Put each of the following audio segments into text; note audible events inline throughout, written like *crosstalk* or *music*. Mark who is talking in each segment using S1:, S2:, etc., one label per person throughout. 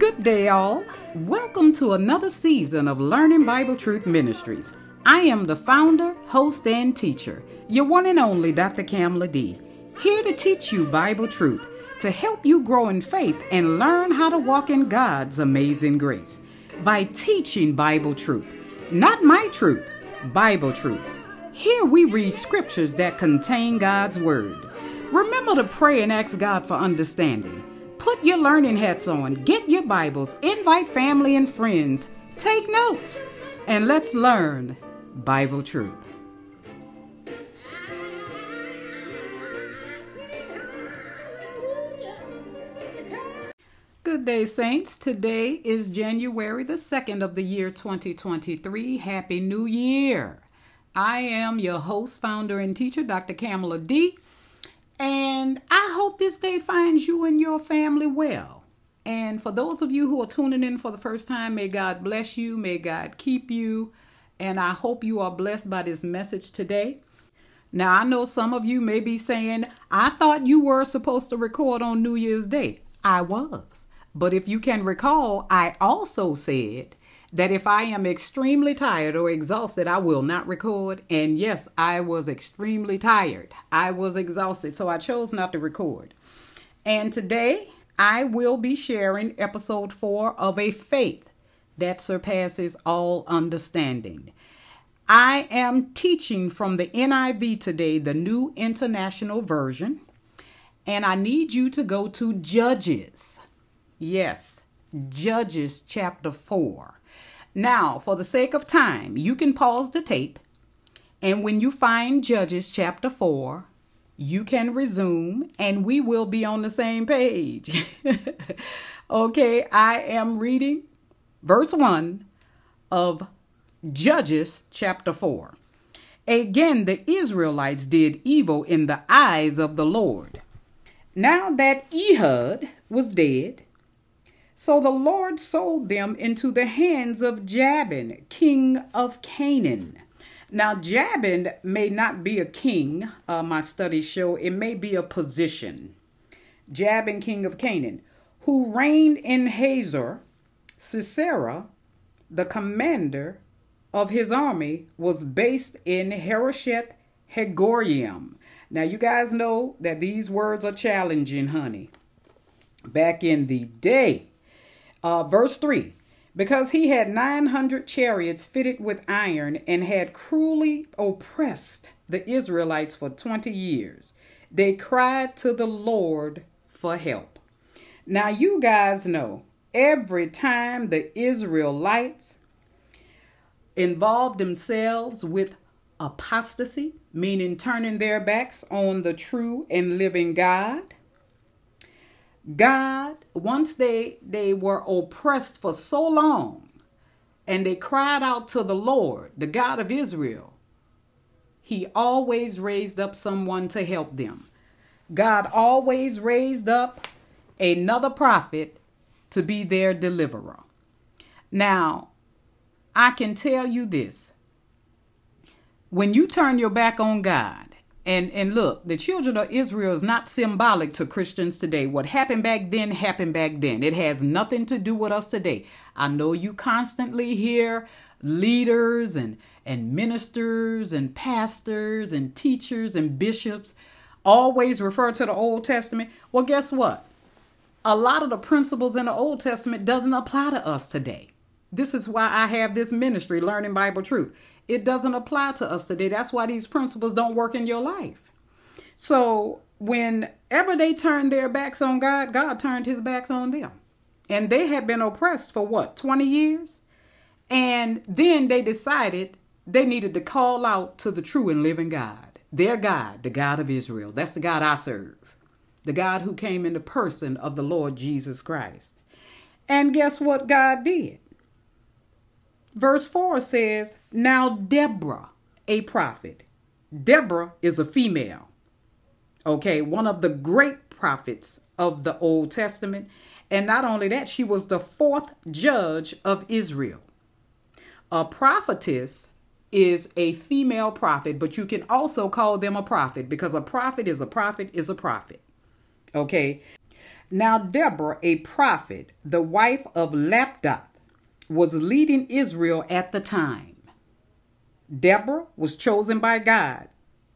S1: Good day, all. Welcome to another season of Learning Bible Truth Ministries. I am the founder, host, and teacher, your one and only Dr. Kamala D. Here to teach you Bible truth, to help you grow in faith and learn how to walk in God's amazing grace by teaching Bible truth. Not my truth, Bible truth. Here we read scriptures that contain God's Word. Remember to pray and ask God for understanding. Put your learning hats on, get your Bibles, invite family and friends, take notes, and let's learn Bible truth. Good day, Saints. Today is January the 2nd of the year 2023. Happy New Year. I am your host, founder, and teacher, Dr. Kamala D. And I hope this day finds you and your family well. And for those of you who are tuning in for the first time, may God bless you, may God keep you, and I hope you are blessed by this message today. Now, I know some of you may be saying, I thought you were supposed to record on New Year's Day. I was. But if you can recall, I also said that if I am extremely tired or exhausted, I will not record. And yes, I was extremely tired. I was exhausted, so I chose not to record. And today, I will be sharing episode four of A Faith That Surpasses All Understanding. I am teaching from the NIV today, the New International Version, and I need you to go to Judges. Yes, Judges chapter 4. Now, for the sake of time, you can pause the tape, and when you find Judges chapter 4, you can resume, and we will be on the same page. *laughs* okay, I am reading verse 1 of Judges chapter 4. Again, the Israelites did evil in the eyes of the Lord. Now that Ehud was dead, so the Lord sold them into the hands of Jabin, king of Canaan. Now, Jabin may not be a king, uh, my studies show, it may be a position. Jabin, king of Canaan, who reigned in Hazor, Sisera, the commander of his army, was based in Harosheth Hagoyim. Now, you guys know that these words are challenging, honey. Back in the day, uh, verse 3 Because he had 900 chariots fitted with iron and had cruelly oppressed the Israelites for 20 years, they cried to the Lord for help. Now, you guys know every time the Israelites involved themselves with apostasy, meaning turning their backs on the true and living God, God, once they they were oppressed for so long, and they cried out to the Lord, the God of Israel, he always raised up someone to help them. God always raised up another prophet to be their deliverer. Now, I can tell you this. When you turn your back on God, and and look, the children of Israel is not symbolic to Christians today. What happened back then happened back then. It has nothing to do with us today. I know you constantly hear leaders and and ministers and pastors and teachers and bishops always refer to the Old Testament. Well, guess what? A lot of the principles in the Old Testament doesn't apply to us today. This is why I have this ministry, Learning Bible Truth it doesn't apply to us today. That's why these principles don't work in your life. So, whenever they turned their backs on God, God turned his backs on them. And they had been oppressed for what, 20 years? And then they decided they needed to call out to the true and living God, their God, the God of Israel. That's the God I serve, the God who came in the person of the Lord Jesus Christ. And guess what God did? Verse 4 says, Now Deborah, a prophet, Deborah is a female, okay, one of the great prophets of the Old Testament. And not only that, she was the fourth judge of Israel. A prophetess is a female prophet, but you can also call them a prophet because a prophet is a prophet is a prophet. Okay. Now Deborah, a prophet, the wife of Lappidoth, was leading Israel at the time. Deborah was chosen by God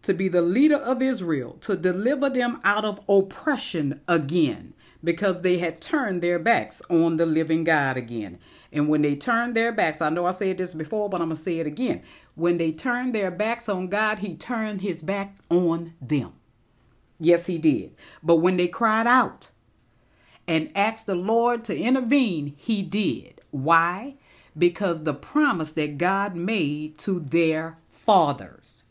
S1: to be the leader of Israel, to deliver them out of oppression again, because they had turned their backs on the living God again. And when they turned their backs, I know I said this before, but I'm going to say it again. When they turned their backs on God, He turned His back on them. Yes, He did. But when they cried out and asked the Lord to intervene, He did. Why? Because the promise that God made to their fathers,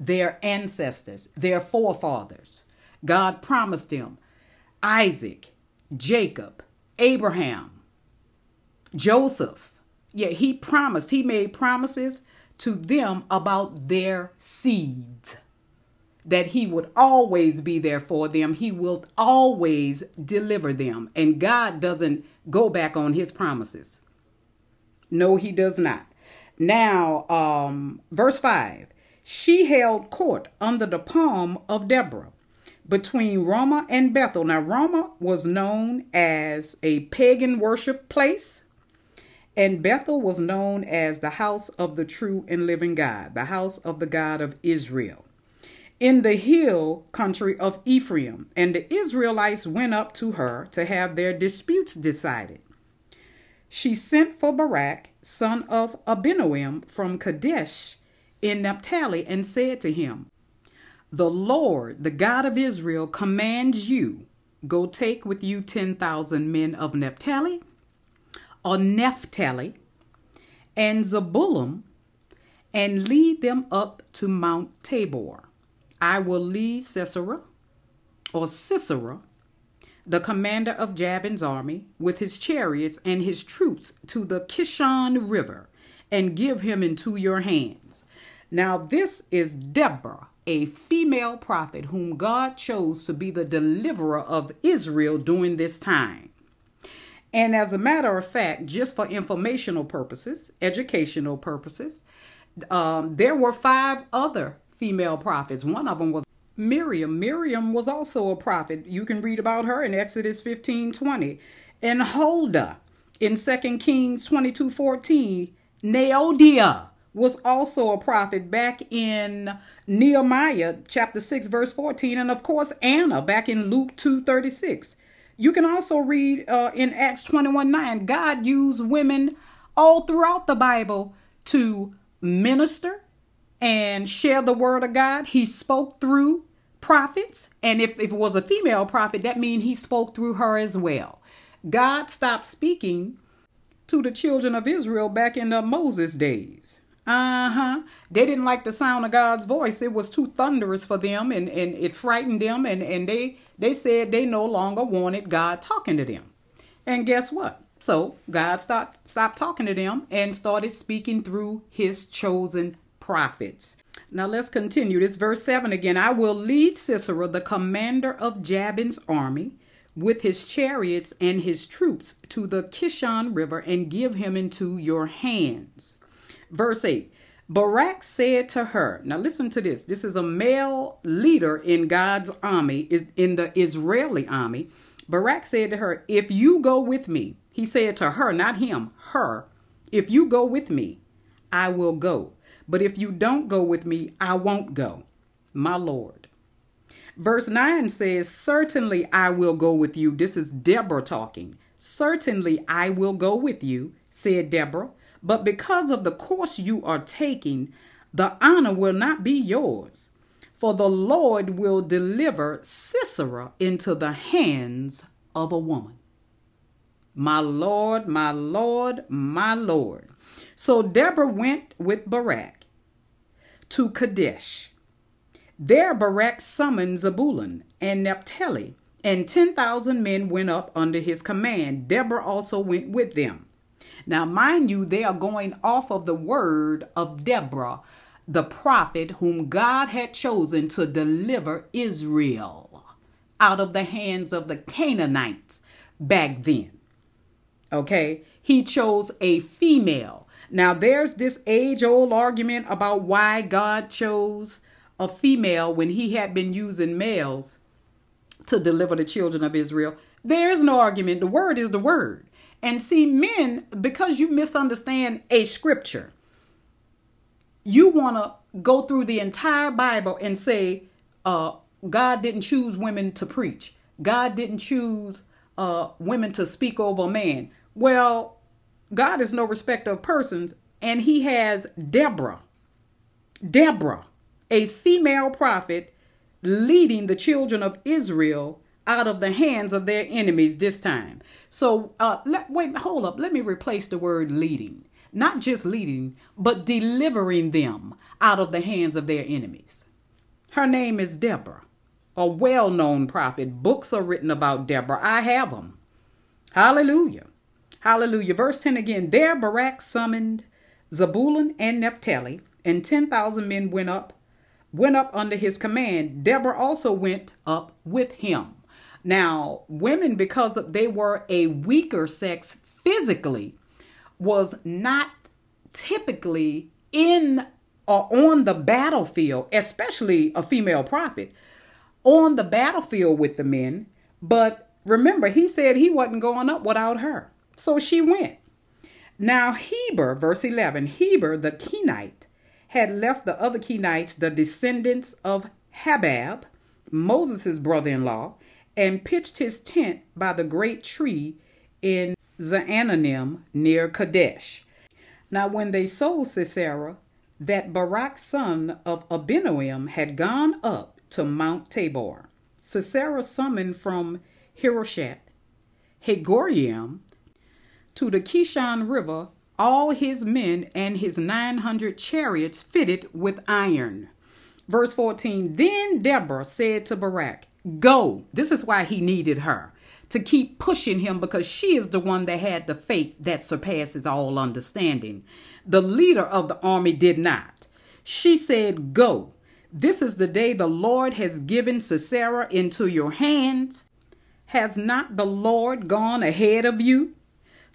S1: their ancestors, their forefathers, God promised them Isaac, Jacob, Abraham, Joseph. Yeah, he promised, he made promises to them about their seeds. That he would always be there for them. He will always deliver them. And God doesn't go back on his promises. No, he does not. Now, um, verse 5 She held court under the palm of Deborah between Ramah and Bethel. Now, Ramah was known as a pagan worship place and Bethel was known as the house of the true and living God, the house of the God of Israel. In the hill country of Ephraim, and the Israelites went up to her to have their disputes decided. She sent for Barak, son of Abinoam, from Kadesh in Naphtali, and said to him, The Lord, the God of Israel, commands you, go take with you 10,000 men of Naphtali or Naphtali and Zebulun and lead them up to Mount Tabor. I will lead Sisera or Sisera, the commander of Jabin's army, with his chariots and his troops to the Kishon River and give him into your hands. Now, this is Deborah, a female prophet whom God chose to be the deliverer of Israel during this time. And as a matter of fact, just for informational purposes, educational purposes, um, there were five other female prophets. One of them was Miriam. Miriam was also a prophet. You can read about her in Exodus 15 20. And Huldah in 2 Kings 22 14. Noadiah was also a prophet back in Nehemiah chapter 6 verse 14 and of course Anna back in Luke 2 36. You can also read uh, in Acts 21 9, God used women all throughout the Bible to minister and share the word of God. He spoke through prophets. And if, if it was a female prophet, that means he spoke through her as well. God stopped speaking to the children of Israel back in the Moses days. Uh huh. They didn't like the sound of God's voice. It was too thunderous for them and, and it frightened them and, and they they said they no longer wanted God talking to them. And guess what? So God stopped stopped talking to them and started speaking through his chosen prophets. Now let's continue. This verse 7 again. I will lead Sisera, the commander of Jabin's army, with his chariots and his troops to the Kishon River and give him into your hands. Verse 8 Barak said to her, now listen to this. This is a male leader in God's army, in the Israeli army. Barak said to her, If you go with me, he said to her, not him, her, if you go with me, I will go. But if you don't go with me, I won't go, my Lord. Verse 9 says, Certainly I will go with you. This is Deborah talking. Certainly I will go with you, said Deborah. But because of the course you are taking, the honor will not be yours. For the Lord will deliver Sisera into the hands of a woman. My Lord, my Lord, my Lord. So Deborah went with Barak to Kadesh. There Barak summoned Zebulun and Naphtali, and 10,000 men went up under his command. Deborah also went with them. Now, mind you, they are going off of the word of Deborah, the prophet whom God had chosen to deliver Israel out of the hands of the Canaanites back then. Okay, he chose a female. Now, there's this age old argument about why God chose a female when he had been using males to deliver the children of Israel. There's no argument. The word is the word. And see, men, because you misunderstand a scripture, you want to go through the entire Bible and say, uh, God didn't choose women to preach. God didn't choose uh, women to speak over man. Well, God is no respecter of persons, and He has Deborah, Deborah, a female prophet, leading the children of Israel out of the hands of their enemies this time. So, uh, let, wait, hold up. Let me replace the word leading. Not just leading, but delivering them out of the hands of their enemies. Her name is Deborah, a well known prophet. Books are written about Deborah. I have them. Hallelujah. Hallelujah. Verse 10 again. There Barak summoned Zebulun and Naphtali, and 10,000 men went up, went up under his command. Deborah also went up with him. Now, women, because they were a weaker sex physically, was not typically in or on the battlefield, especially a female prophet, on the battlefield with the men. But remember, he said he wasn't going up without her. So she went. Now, Heber, verse 11, Heber the Kenite had left the other Kenites, the descendants of Hobab, Moses' brother in law, and pitched his tent by the great tree in Zaananim near Kadesh. Now, when they sold Sisera, that Barak son of Abinoam had gone up to Mount Tabor, Sisera summoned from Harosheth, Hagorayim, to the Kishon River all his men and his 900 chariots fitted with iron. Verse 14 Then Deborah said to Barak, Go. This is why he needed her to keep pushing him because she is the one that had the faith that surpasses all understanding. The leader of the army did not. She said, Go. This is the day the Lord has given Sisera into your hands. Has not the Lord gone ahead of you?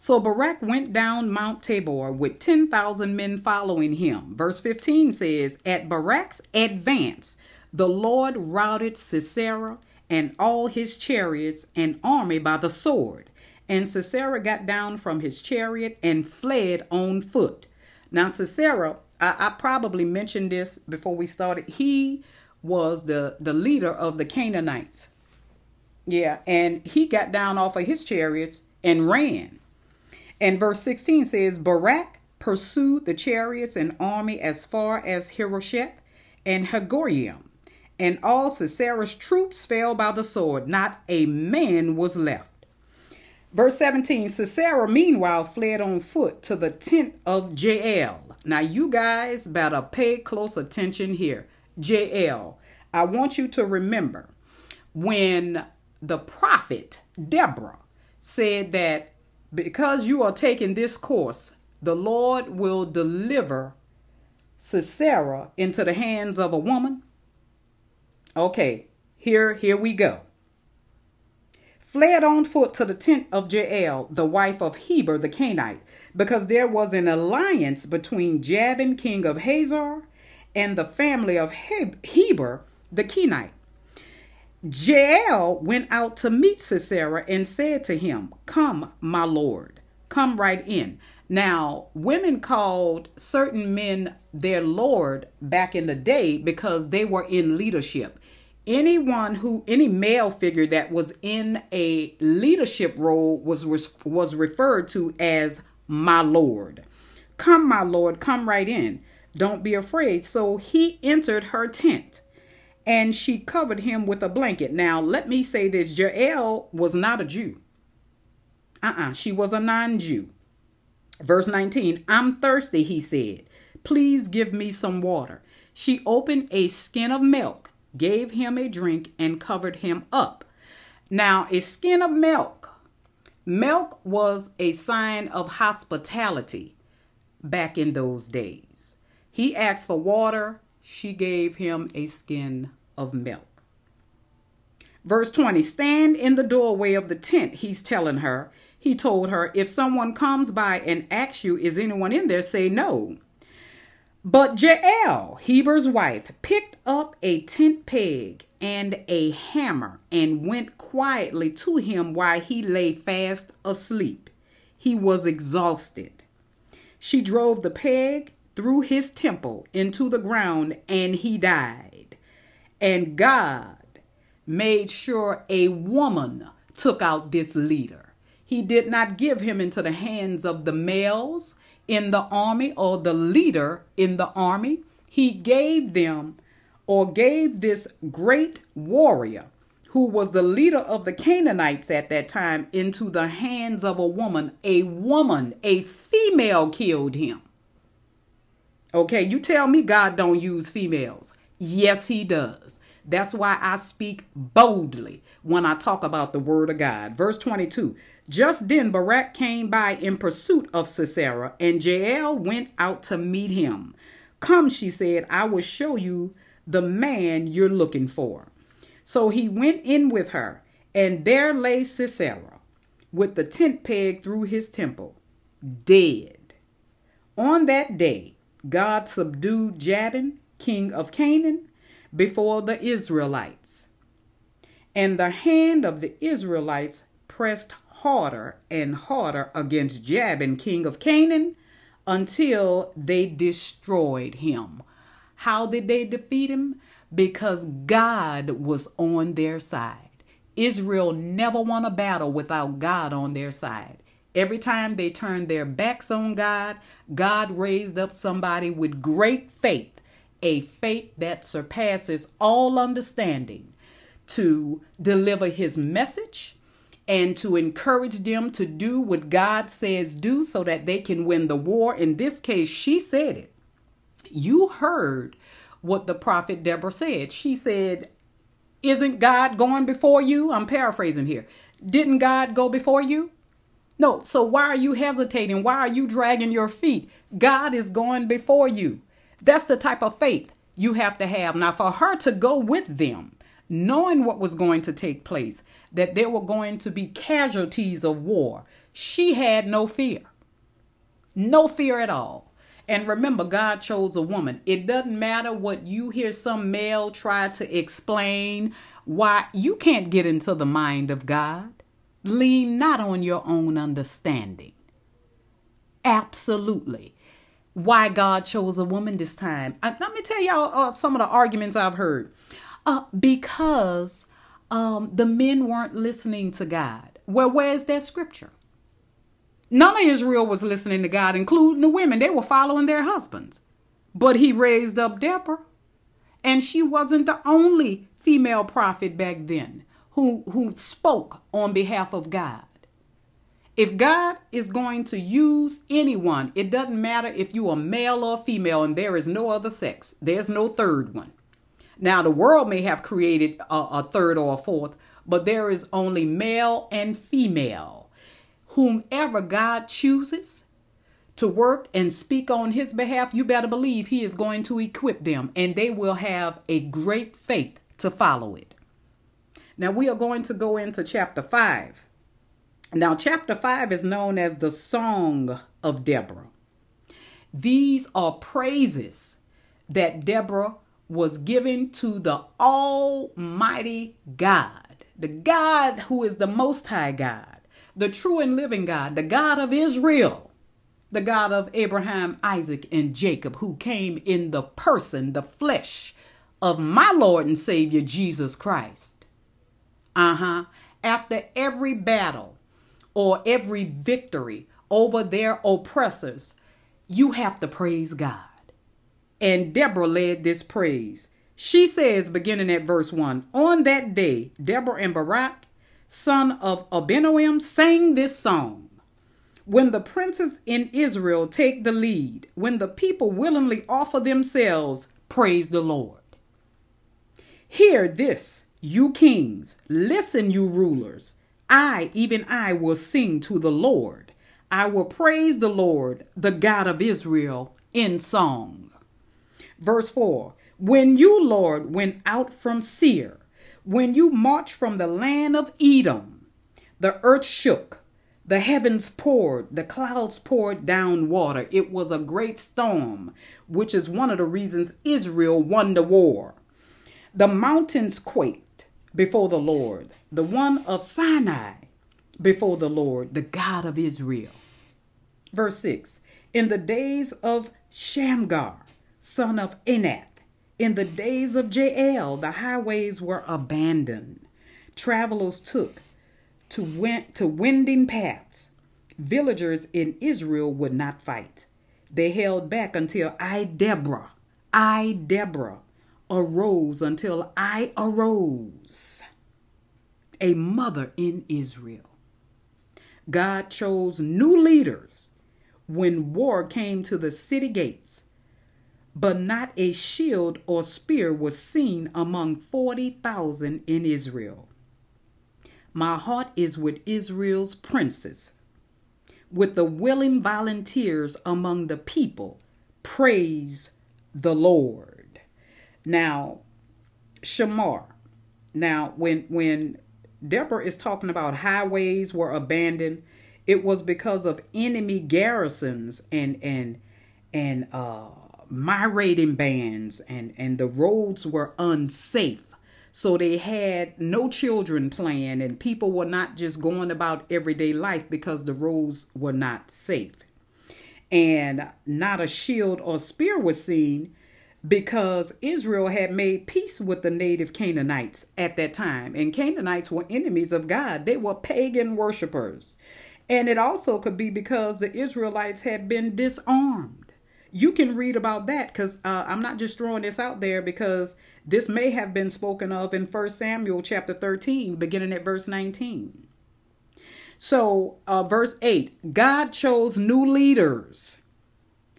S1: So Barak went down Mount Tabor with 10,000 men following him. Verse 15 says, At Barak's advance, the Lord routed Sisera and all his chariots and army by the sword. And Sisera got down from his chariot and fled on foot. Now, Sisera, I, I probably mentioned this before we started. He was the, the leader of the Canaanites. Yeah, and he got down off of his chariots and ran. And verse 16 says, Barak pursued the chariots and army as far as Harosheth and Hagorayim and all Sisera's troops fell by the sword. Not a man was left. Verse 17 Sisera, meanwhile, fled on foot to the tent of Jael. Now, you guys better pay close attention here. Jael. I want you to remember when the prophet Deborah said that because you are taking this course, the Lord will deliver Sisera into the hands of a woman Okay, here, here we go. Fled on foot to the tent of Jael, the wife of Heber the Kenite, because there was an alliance between Jabin, king of Hazor, and the family of Heber the Kenite. Jael went out to meet Sisera and said to him, Come, my lord, come right in. Now, women called certain men their lord back in the day because they were in leadership. Anyone who any male figure that was in a leadership role was was, was referred to as my lord. Come my lord come right in. Don't be afraid. So he entered her tent and she covered him with a blanket now let me say this jael was not a jew uh-uh she was a non-jew verse 19 i'm thirsty he said please give me some water she opened a skin of milk gave him a drink, and covered him up. Now, a skin of milk. Milk was a sign of hospitality back in those days. He asked for water, she gave him a skin of milk. Verse 20 Stand in the doorway of the tent, he's telling her. He told her, If someone comes by and asks you, Is anyone in there? say no. But Jael, Heber's wife, picked up a tent peg and a hammer and went quietly to him while he lay fast asleep. He was exhausted. She drove the peg through his temple into the ground and he died. And God made sure a woman took out this leader. He did not give him into the hands of the males in the army or the leader in the army. He gave them or gave this great warrior who was the leader of the Canaanites at that time into the hands of a woman. A woman, a female killed him. Okay, you tell me God don't use females. Yes, he does. That's why I speak boldly when I talk about the word of God. Verse 22 Just then Barak came by in pursuit of Sisera, and Jael went out to meet him. Come, she said, I will show you the man you're looking for. So he went in with her, and there lay Sisera with the tent peg through his temple, dead. On that day, God subdued Jabin, king of Canaan, before the Israelites. And the hand of the Israelites pressed harder and harder against Jabin, king of Canaan, until they destroyed him. How did they defeat him? Because God was on their side. Israel never won a battle without God on their side. Every time they turned their backs on God, God raised up somebody with great faith, a faith that surpasses all understanding, to deliver his message and to encourage them to do what God says do so that they can win the war. In this case, she said it. You heard what the prophet Deborah said. She said, Isn't God going before you? I'm paraphrasing here. Didn't God go before you? No, so why are you hesitating? Why are you dragging your feet? God is going before you. That's the type of faith you have to have. Now, for her to go with them, knowing what was going to take place, that there were going to be casualties of war, she had no fear. No fear at all. And remember, God chose a woman. It doesn't matter what you hear some male try to explain why you can't get into the mind of God. Lean not on your own understanding. Absolutely. Why God chose a woman this time. Uh, let me tell y'all uh, some of the arguments I've heard. Uh, because um, the men weren't listening to God. Well, where's that scripture? None of Israel was listening to God, including the women. They were following their husbands. But he raised up Deborah. And she wasn't the only female prophet back then who, who spoke on behalf of God. If God is going to use anyone, it doesn't matter if you are male or female and there is no other sex, there's no third one. Now, the world may have created a, a third or a fourth, but there is only male and female. Whomever God chooses to work and speak on his behalf, you better believe he is going to equip them and they will have a great faith to follow it. Now we are going to go into chapter 5. Now, chapter 5 is known as the Song of Deborah. These are praises that Deborah was giving to the Almighty God, the God who is the Most High God, the true and living God, the God of Israel, the God of Abraham, Isaac, and Jacob, who came in the person, the flesh of my Lord and Savior Jesus Christ. Uh huh. After every battle or every victory over their oppressors, you have to praise God. And Deborah led this praise. She says, beginning at verse 1 On that day, Deborah and Barak, son of Abinoam, sang this song. When the princes in Israel take the lead, when the people willingly offer themselves, praise the Lord. Hear this you kings, listen, you rulers. I, even I, will sing to the Lord. I will praise the Lord, the God of Israel, in song. Verse 4 When you, Lord, went out from Seir, when you marched from the land of Edom, the earth shook, the heavens poured, the clouds poured down water. It was a great storm, which is one of the reasons Israel won the war. The mountains quaked before the Lord, the one of Sinai before the Lord, the God of Israel. Verse 6 In the days of Shamgar, son of Anath, in the days of Jael, the highways were abandoned. Travelers took to, went to winding paths. Villagers in Israel would not fight. They held back until I, Deborah, I, Deborah, arose until I arose. A mother in Israel. God chose new leaders when war came to the city gates, but not a shield or spear was seen among 40,000 in Israel. My heart is with Israel's princes, with the willing volunteers among the people. Praise the Lord. Now, Shamar. Now, when when Deborah is talking about highways were abandoned, it was because of enemy garrisons and and and uh raiding bands and and the roads were unsafe so they had no children playing, and people were not just going about everyday life because the roads were not safe. And not a shield or spear was seen because Israel had made peace with the native Canaanites at that time. And Canaanites were enemies of God, they were pagan worshippers. And it also could be because the Israelites had been disarmed you can read about that because uh, I'm not just throwing this out there because this may have been spoken of in First Samuel chapter 13, beginning at verse 19. So, uh, verse 8 God chose new leaders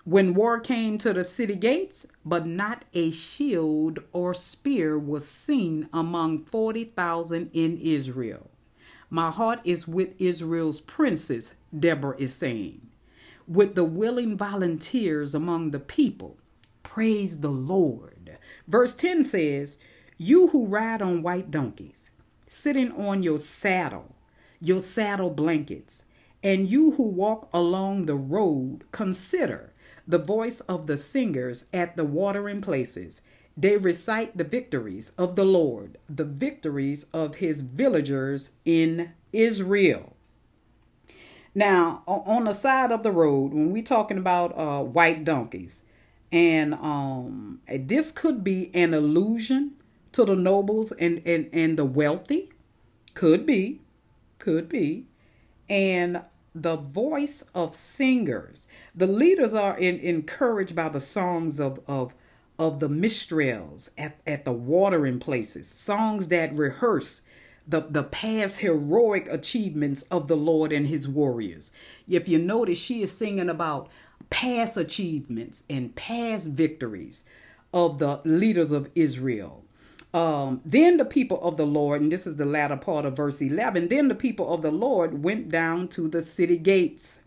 S1: when war came to the city gates, but not a shield or spear was seen among 40,000 in Israel. My heart is with Israel's princes, Deborah is saying with the willing volunteers among the people. Praise the Lord. Verse 10 says, You who ride on white donkeys, sitting on your saddle, your saddle blankets, and you who walk along the road, consider the voice of the singers at the watering places. They recite the victories of the Lord, the victories of his villagers in Israel. Now, on the side of the road, when we're talking about uh, white donkeys, and um, this could be an allusion to the nobles and, and, and the wealthy, could be, could be, and the voice of singers. The leaders are in, encouraged by the songs of, of, of the minstrels at, at the watering places, songs that rehearse the, the past heroic achievements of the Lord and his warriors. If you notice, she is singing about past achievements and past victories of the leaders of Israel. Um, then the people of the Lord, and this is the latter part of verse 11, then the people of the Lord went down to the city gates.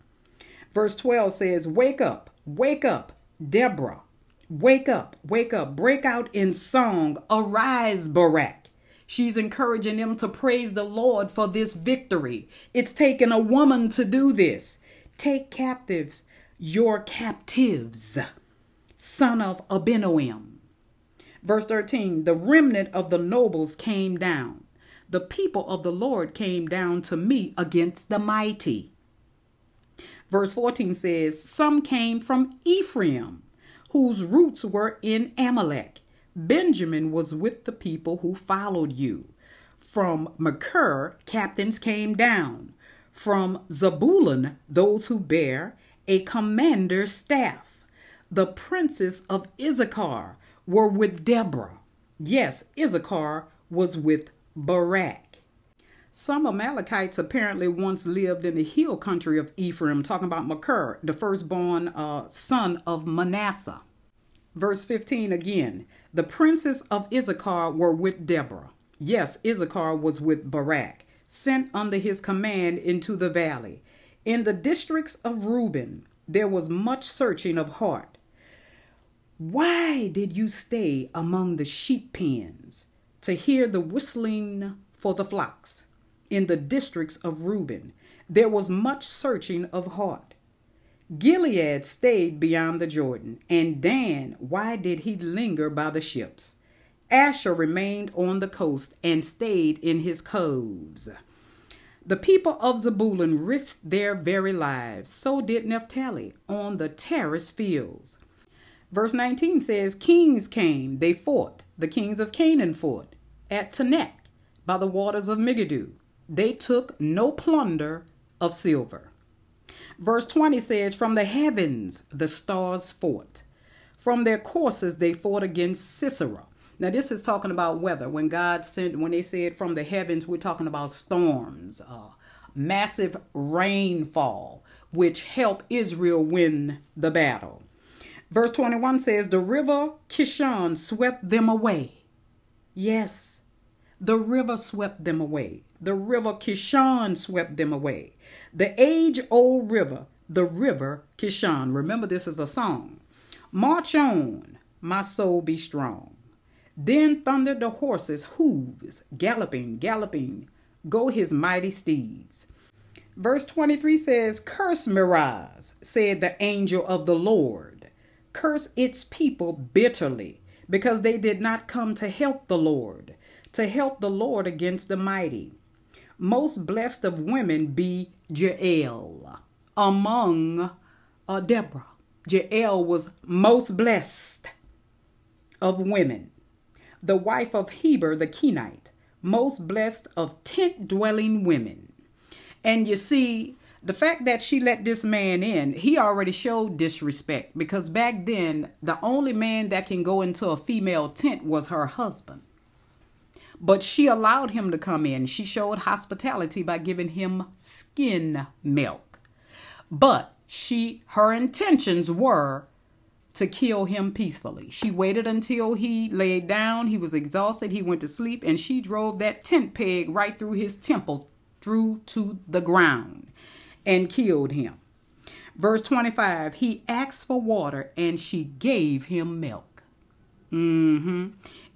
S1: Verse 12 says, Wake up, wake up, Deborah, wake up, wake up, break out in song, arise, Barak. She's encouraging them to praise the Lord for this victory. It's taken a woman to do this. Take captives your captives, son of Abinoam. Verse 13 The remnant of the nobles came down. The people of the Lord came down to me against the mighty. Verse 14 says, Some came from Ephraim, whose roots were in Amalek Benjamin was with the people who followed you. From Machir, captains came down. From Zebulun, those who bear a commander's staff. The princes of Issachar were with Deborah. Yes, Issachar was with Barak. Some Amalekites apparently once lived in the hill country of Ephraim, talking about Machir, the firstborn uh, son of Manasseh. Verse 15 again. The princes of Issachar were with Deborah. Yes, Issachar was with Barak, sent under his command into the valley. In the districts of Reuben, there was much searching of heart. Why did you stay among the sheep pens to hear the whistling for the flocks? In the districts of Reuben, there was much searching of heart. Gilead stayed beyond the Jordan, and Dan, why did he linger by the ships? Asher remained on the coast and stayed in his coves. The people of Zebulun risked their very lives. So did Naphtali on the terrace fields. Verse 19 says, Kings came, they fought. The kings of Canaan fought at Taanach by the waters of Megiddo. They took no plunder of silver. Verse 20 says, From the heavens the stars fought. From their courses they fought against Sisera. Now this is talking about weather. When God sent, when they said from the heavens, we're talking about storms, uh, massive rainfall, which help Israel win the battle. Verse 21 says, The river Kishon swept them away. Yes, the river swept them away. The river Kishon swept them away. The age old river, the river Kishon. Remember, this is a song. March on, my soul be strong. Then thundered the horses' hooves, galloping, galloping, go his mighty steeds. Verse 23 says, Curse Meroz, said the angel of the Lord. Curse its people bitterly, because they did not come to help the Lord, to help the Lord against the mighty. Most blessed of women be Jael among uh, Deborah. Jael was most blessed of women the wife of Heber the Kenite, most blessed of tent dwelling women. And you see, the fact that she let this man in, he already showed disrespect because back then, the only man that can go into a female tent was her husband. But she allowed him to come in. She showed hospitality by giving him skin milk. But she her intentions were to kill him peacefully. She waited until he laid down, he was exhausted, he went to sleep, and she drove that tent peg right through his temple, through to the ground, and killed him. Verse 25 He asked for water, and she gave him milk. Mm-hmm.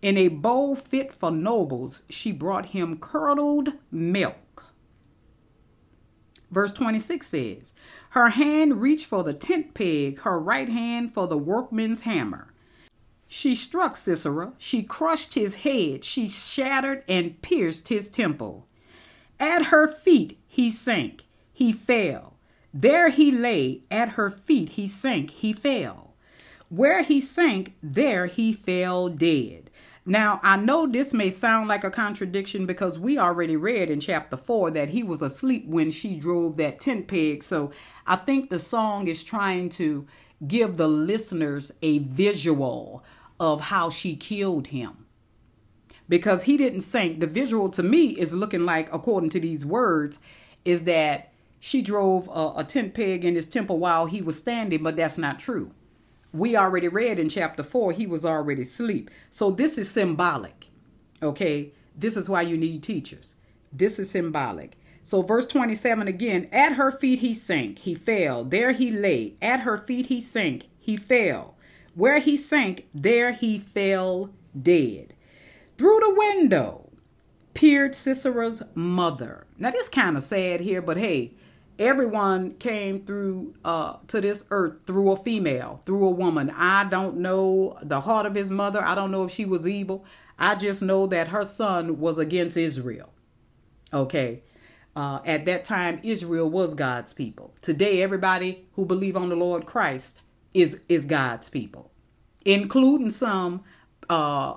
S1: In a bowl fit for nobles, she brought him curdled milk. Verse 26 says, her hand reached for the tent peg, her right hand for the workman's hammer. She struck Sisera, she crushed his head, she shattered and pierced his temple. At her feet he sank, he fell. There he lay, at her feet he sank, he fell. Where he sank, there he fell dead. Now, I know this may sound like a contradiction because we already read in chapter 4 that he was asleep when she drove that tent peg. So I think the song is trying to give the listeners a visual of how she killed him. Because he didn't sink. The visual to me is looking like, according to these words, is that she drove a, a tent peg in his temple while he was standing, but that's not true. We already read in chapter 4 he was already asleep. So this is symbolic okay? This is why you need teachers. This is symbolic. So verse 27 again at her feet he sank he fell there he lay. At her feet he sank he fell. Where he sank there he fell dead. Through the window peered sisera's mother. Now this kind of sad here but hey everyone came through uh, to this earth through a female, through a woman. I don't know the heart of his mother. I don't know if she was evil. I just know that her son was against Israel. Okay. Uh, at that time, Israel was God's people. Today, everybody who believe on the Lord Christ is is God's people, including some uh,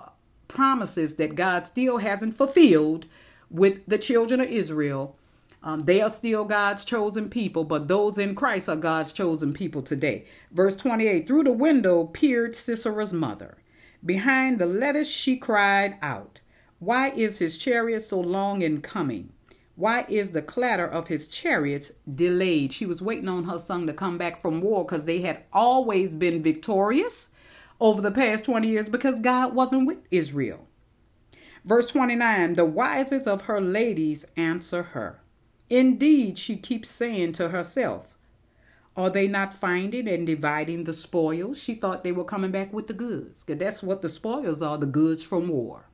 S1: promises that God still hasn't fulfilled with the children of Israel um, they are still God's chosen people, but those in Christ are God's chosen people today. Verse 28 Through the window peered Sisera's mother. Behind the lettuce she cried out, Why is his chariot so long in coming? Why is the clatter of his chariots delayed? She was waiting on her son to come back from war because they had always been victorious over the past 20 years because God wasn't with Israel. Verse 29 The wisest of her ladies answer her. Indeed, she keeps saying to herself, Are they not finding and dividing the spoils? She thought they were coming back with the goods. Because that's what the spoils are the goods from war.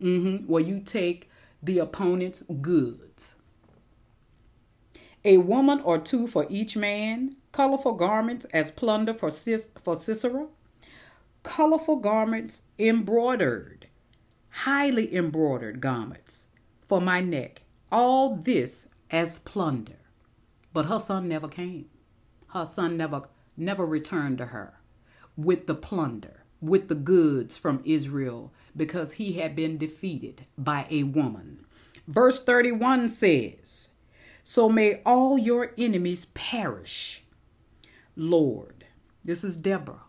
S1: Mm-hmm. Where you take the opponent's goods. A woman or two for each man, colorful garments as plunder for, Cis- for Sisera, colorful garments embroidered highly embroidered garments for my neck, all this as plunder. But her son never came. Her son never never returned to her with the plunder, with the goods from Israel, because he had been defeated by a woman. Verse 31 says, So may all your enemies perish, Lord. This is Deborah.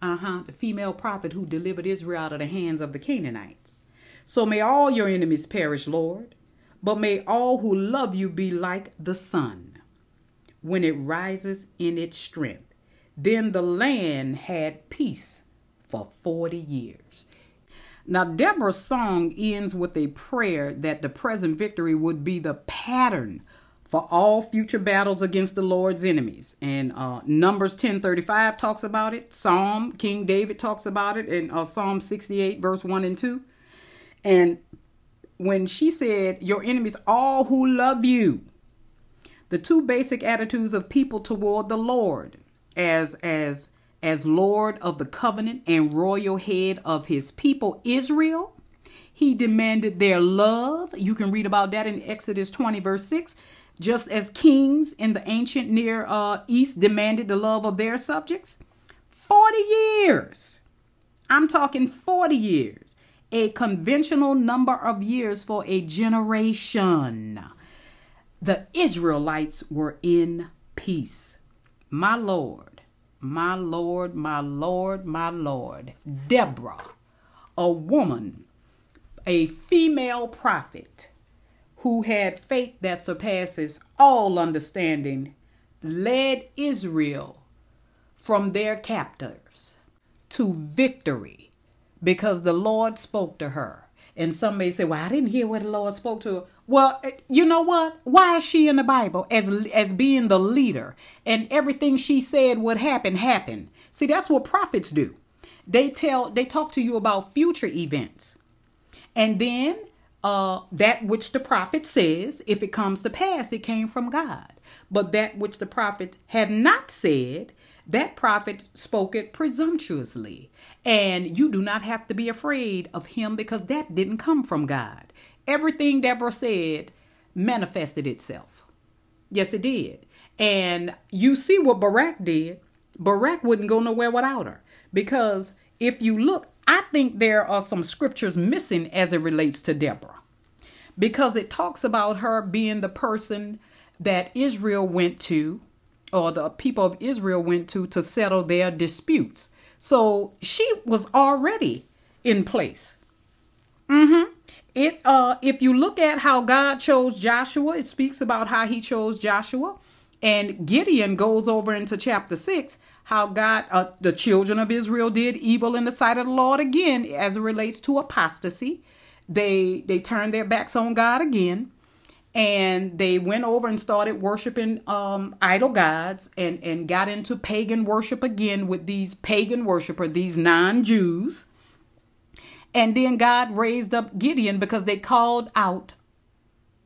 S1: Uh huh, the female prophet who delivered Israel out of the hands of the Canaanites. So may all your enemies perish, Lord, but may all who love you be like the sun when it rises in its strength. Then the land had peace for 40 years. Now, Deborah's song ends with a prayer that the present victory would be the pattern for all future battles against the Lord's enemies. And uh, Numbers 10:35 talks about it. Psalm King David talks about it in uh, Psalm 68 verse 1 and 2. And when she said, "Your enemies all who love you," the two basic attitudes of people toward the Lord as as as Lord of the covenant and royal head of his people Israel. He demanded their love. You can read about that in Exodus 20, verse 6. Just as kings in the ancient Near uh, East demanded the love of their subjects. 40 years. I'm talking 40 years. A conventional number of years for a generation. The Israelites were in peace. My Lord my Lord, my Lord, my Lord, Deborah, a woman, a female prophet who had faith that surpasses all understanding, led Israel from their captors to victory because the Lord spoke to her. And some may say, Well, I didn't hear what the Lord spoke to her. Well, eh, you know what? Why is she in the Bible as as being the leader and everything she said would happen happened? See, that's what prophets do. They tell they talk to you about future events. And then uh that which the prophet says, if it comes to pass, it came from God. But that which the prophet had not said, that prophet spoke it presumptuously. And you do not have to be afraid of him because that didn't come from God. Everything Deborah said manifested itself. Yes, it did. And you see what Barak did. Barak wouldn't go nowhere without her. Because if you look, I think there are some scriptures missing as it relates to Deborah. Because it talks about her being the person that Israel went to, or the people of Israel went to, to settle their disputes. So she was already in place. Mm-hmm. It uh if you look at how God chose Joshua, it speaks about how he chose Joshua. And Gideon goes over into chapter 6 how God uh, the children of Israel did evil in the sight of the Lord again as it relates to apostasy. They they turned their backs on God again and they went over and started worshiping um, idol gods and, and got into pagan worship again with these pagan worshippers, these non-Jews. And then God raised up Gideon because they called out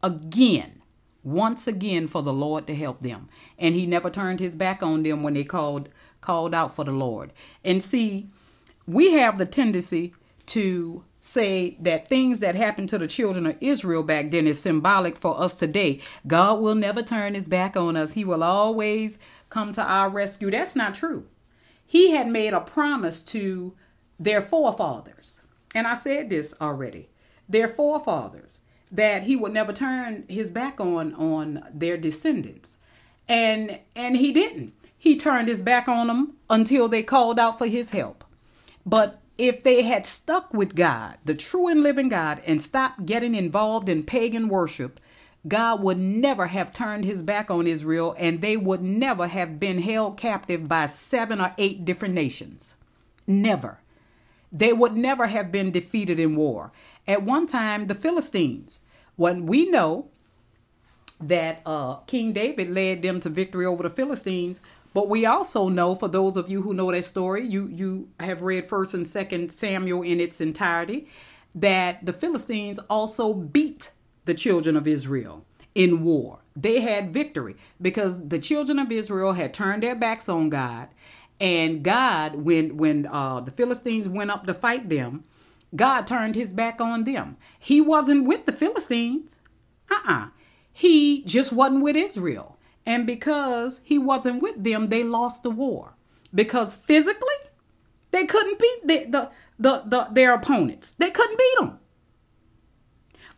S1: again, once again, for the Lord to help them. And he never turned his back on them when they called called out for the Lord. And see, we have the tendency to say that things that happened to the children of Israel back then is symbolic for us today. God will never turn his back on us. He will always come to our rescue. That's not true. He had made a promise to their forefathers and I said this already, their forefathers, that he would never turn his back on on their descendants. And and he didn't. He turned his back on them until they called out for his help. But if they had stuck with God, the true and living God, and stopped getting involved in pagan worship, God would never have turned his back on Israel and they would never have been held captive by seven or eight different nations. Never. They would never have been defeated in war. At one time, the Philistines, when we know that uh, King David led them to victory over the Philistines, but we also know, for those of you who know that story, you you have read First and Second Samuel in its entirety, that the Philistines also beat the children of Israel in war. They had victory because the children of Israel had turned their backs on God and God, when when uh, the Philistines went up to fight them, God turned his back on them. He wasn't with the Philistines. Uh-uh. He just wasn't with Israel. And because he wasn't with them, they lost the war. Because physically, they couldn't beat the, the, the, the their opponents. They couldn't beat them.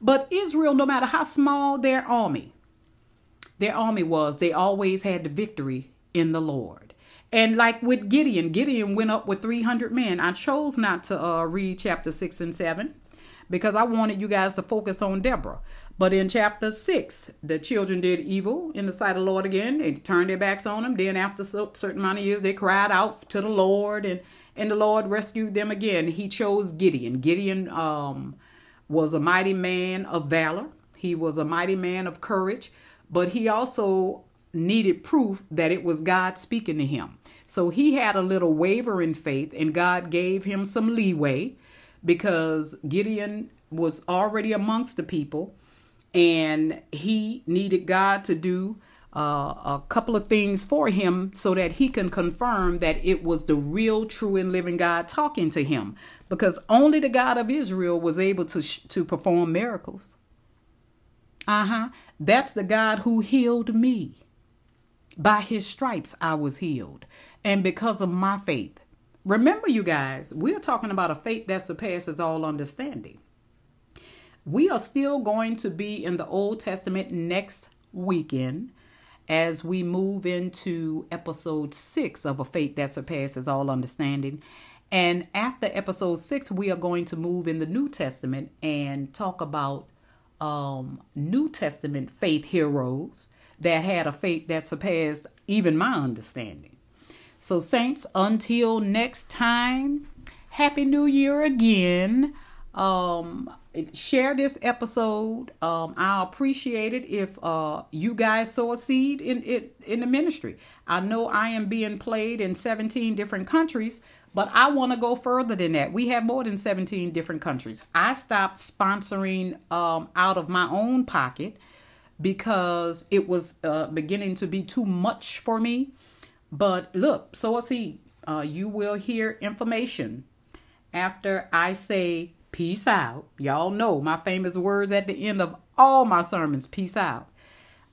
S1: But Israel, no matter how small their army, their army was, they always had the victory in the Lord. And like with Gideon, Gideon went up with 300 men. I chose not to uh, read chapter 6 and 7 because I wanted you guys to focus on Deborah. But in chapter 6, the children did evil in the sight of the Lord again. They turned their backs on him. Then, after a certain amount of years, they cried out to the Lord, and, and the Lord rescued them again. He chose Gideon. Gideon um, was a mighty man of valor, he was a mighty man of courage, but he also needed proof that it was God speaking to him. So he had a little waver in faith, and God gave him some leeway because Gideon was already amongst the people and he needed God to do uh, a couple of things for him so that he can confirm that it was the real, true, and living God talking to him. Because only the God of Israel was able to sh- to perform miracles. Uh huh. That's the God who healed me. By his stripes, I was healed. And because of my faith. Remember, you guys, we're talking about a faith that surpasses all understanding. We are still going to be in the Old Testament next weekend as we move into episode six of A Faith That Surpasses All Understanding. And after episode six, we are going to move in the New Testament and talk about um, New Testament faith heroes that had a faith that surpassed even my understanding. So, Saints, until next time, Happy New Year again. Um, share this episode. Um, I'll appreciate it if uh, you guys sow a seed in it in the ministry. I know I am being played in 17 different countries, but I want to go further than that. We have more than 17 different countries. I stopped sponsoring um, out of my own pocket because it was uh, beginning to be too much for me. But look, sow a seed. Uh, you will hear information after I say Peace out. Y'all know my famous words at the end of all my sermons. Peace out.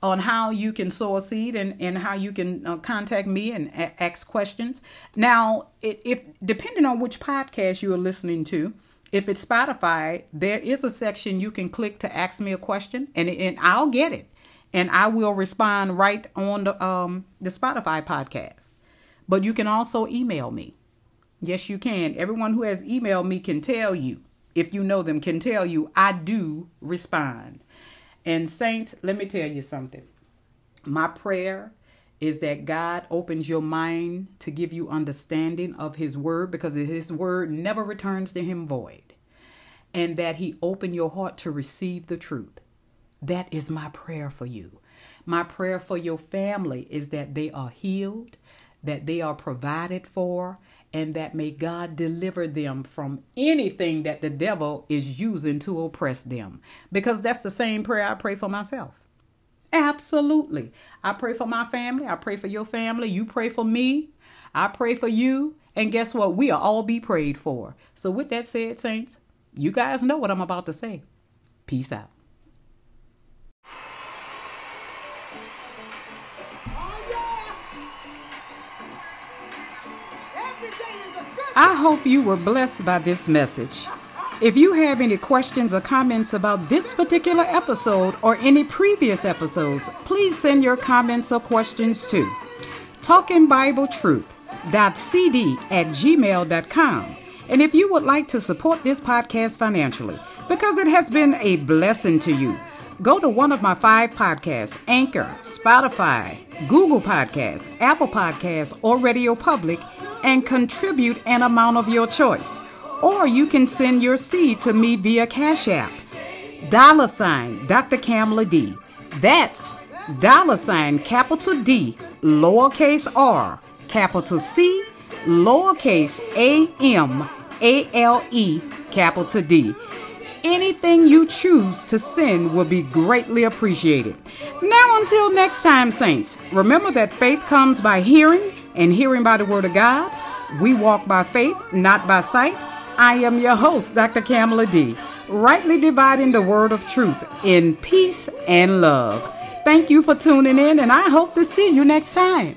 S1: On how you can sow a seed and, and how you can uh, contact me and a- ask questions. Now, if depending on which podcast you are listening to, if it's Spotify, there is a section you can click to ask me a question, and and I'll get it, and I will respond right on the um the Spotify podcast. But you can also email me. Yes, you can. Everyone who has emailed me can tell you if you know them, can tell you, I do respond. And, saints, let me tell you something. My prayer is that God opens your mind to give you understanding of His Word because His Word never returns to Him void. And that He open your heart to receive the truth. That is my prayer for you. My prayer for your family is that they are healed, that they are provided for, and that may God deliver them from anything that the devil is using to oppress them. Because that's the same prayer I pray for myself. Absolutely. I pray for my family. I pray for your family. You pray for me. I pray for you. And guess what? We'll all be prayed for. So, with that said, Saints, you guys know what I'm about to say. Peace out. I hope you were blessed by this message. If you have any questions or comments about this particular episode or any previous episodes, please send your comments or questions to talkingbibletruth.cd at gmail.com. And if you would like to support this podcast financially, because it has been a blessing to you, go to one of my five podcasts Anchor, Spotify, Google Podcasts, Apple Podcasts, or Radio Public and contribute an amount of your choice. Or you can send your seed to me via Cash App. Dollar sign Dr. Camale D. That's dollar sign capital D, lowercase r, capital C, lowercase a m a l e, capital D. Anything you choose to send will be greatly appreciated. Now, until next time, Saints, remember that faith comes by hearing and hearing by the word of God. We walk by faith, not by sight. I am your host, Dr. Camale D, rightly dividing the word of truth in peace and love. Thank you for tuning in, and I hope to see you next time.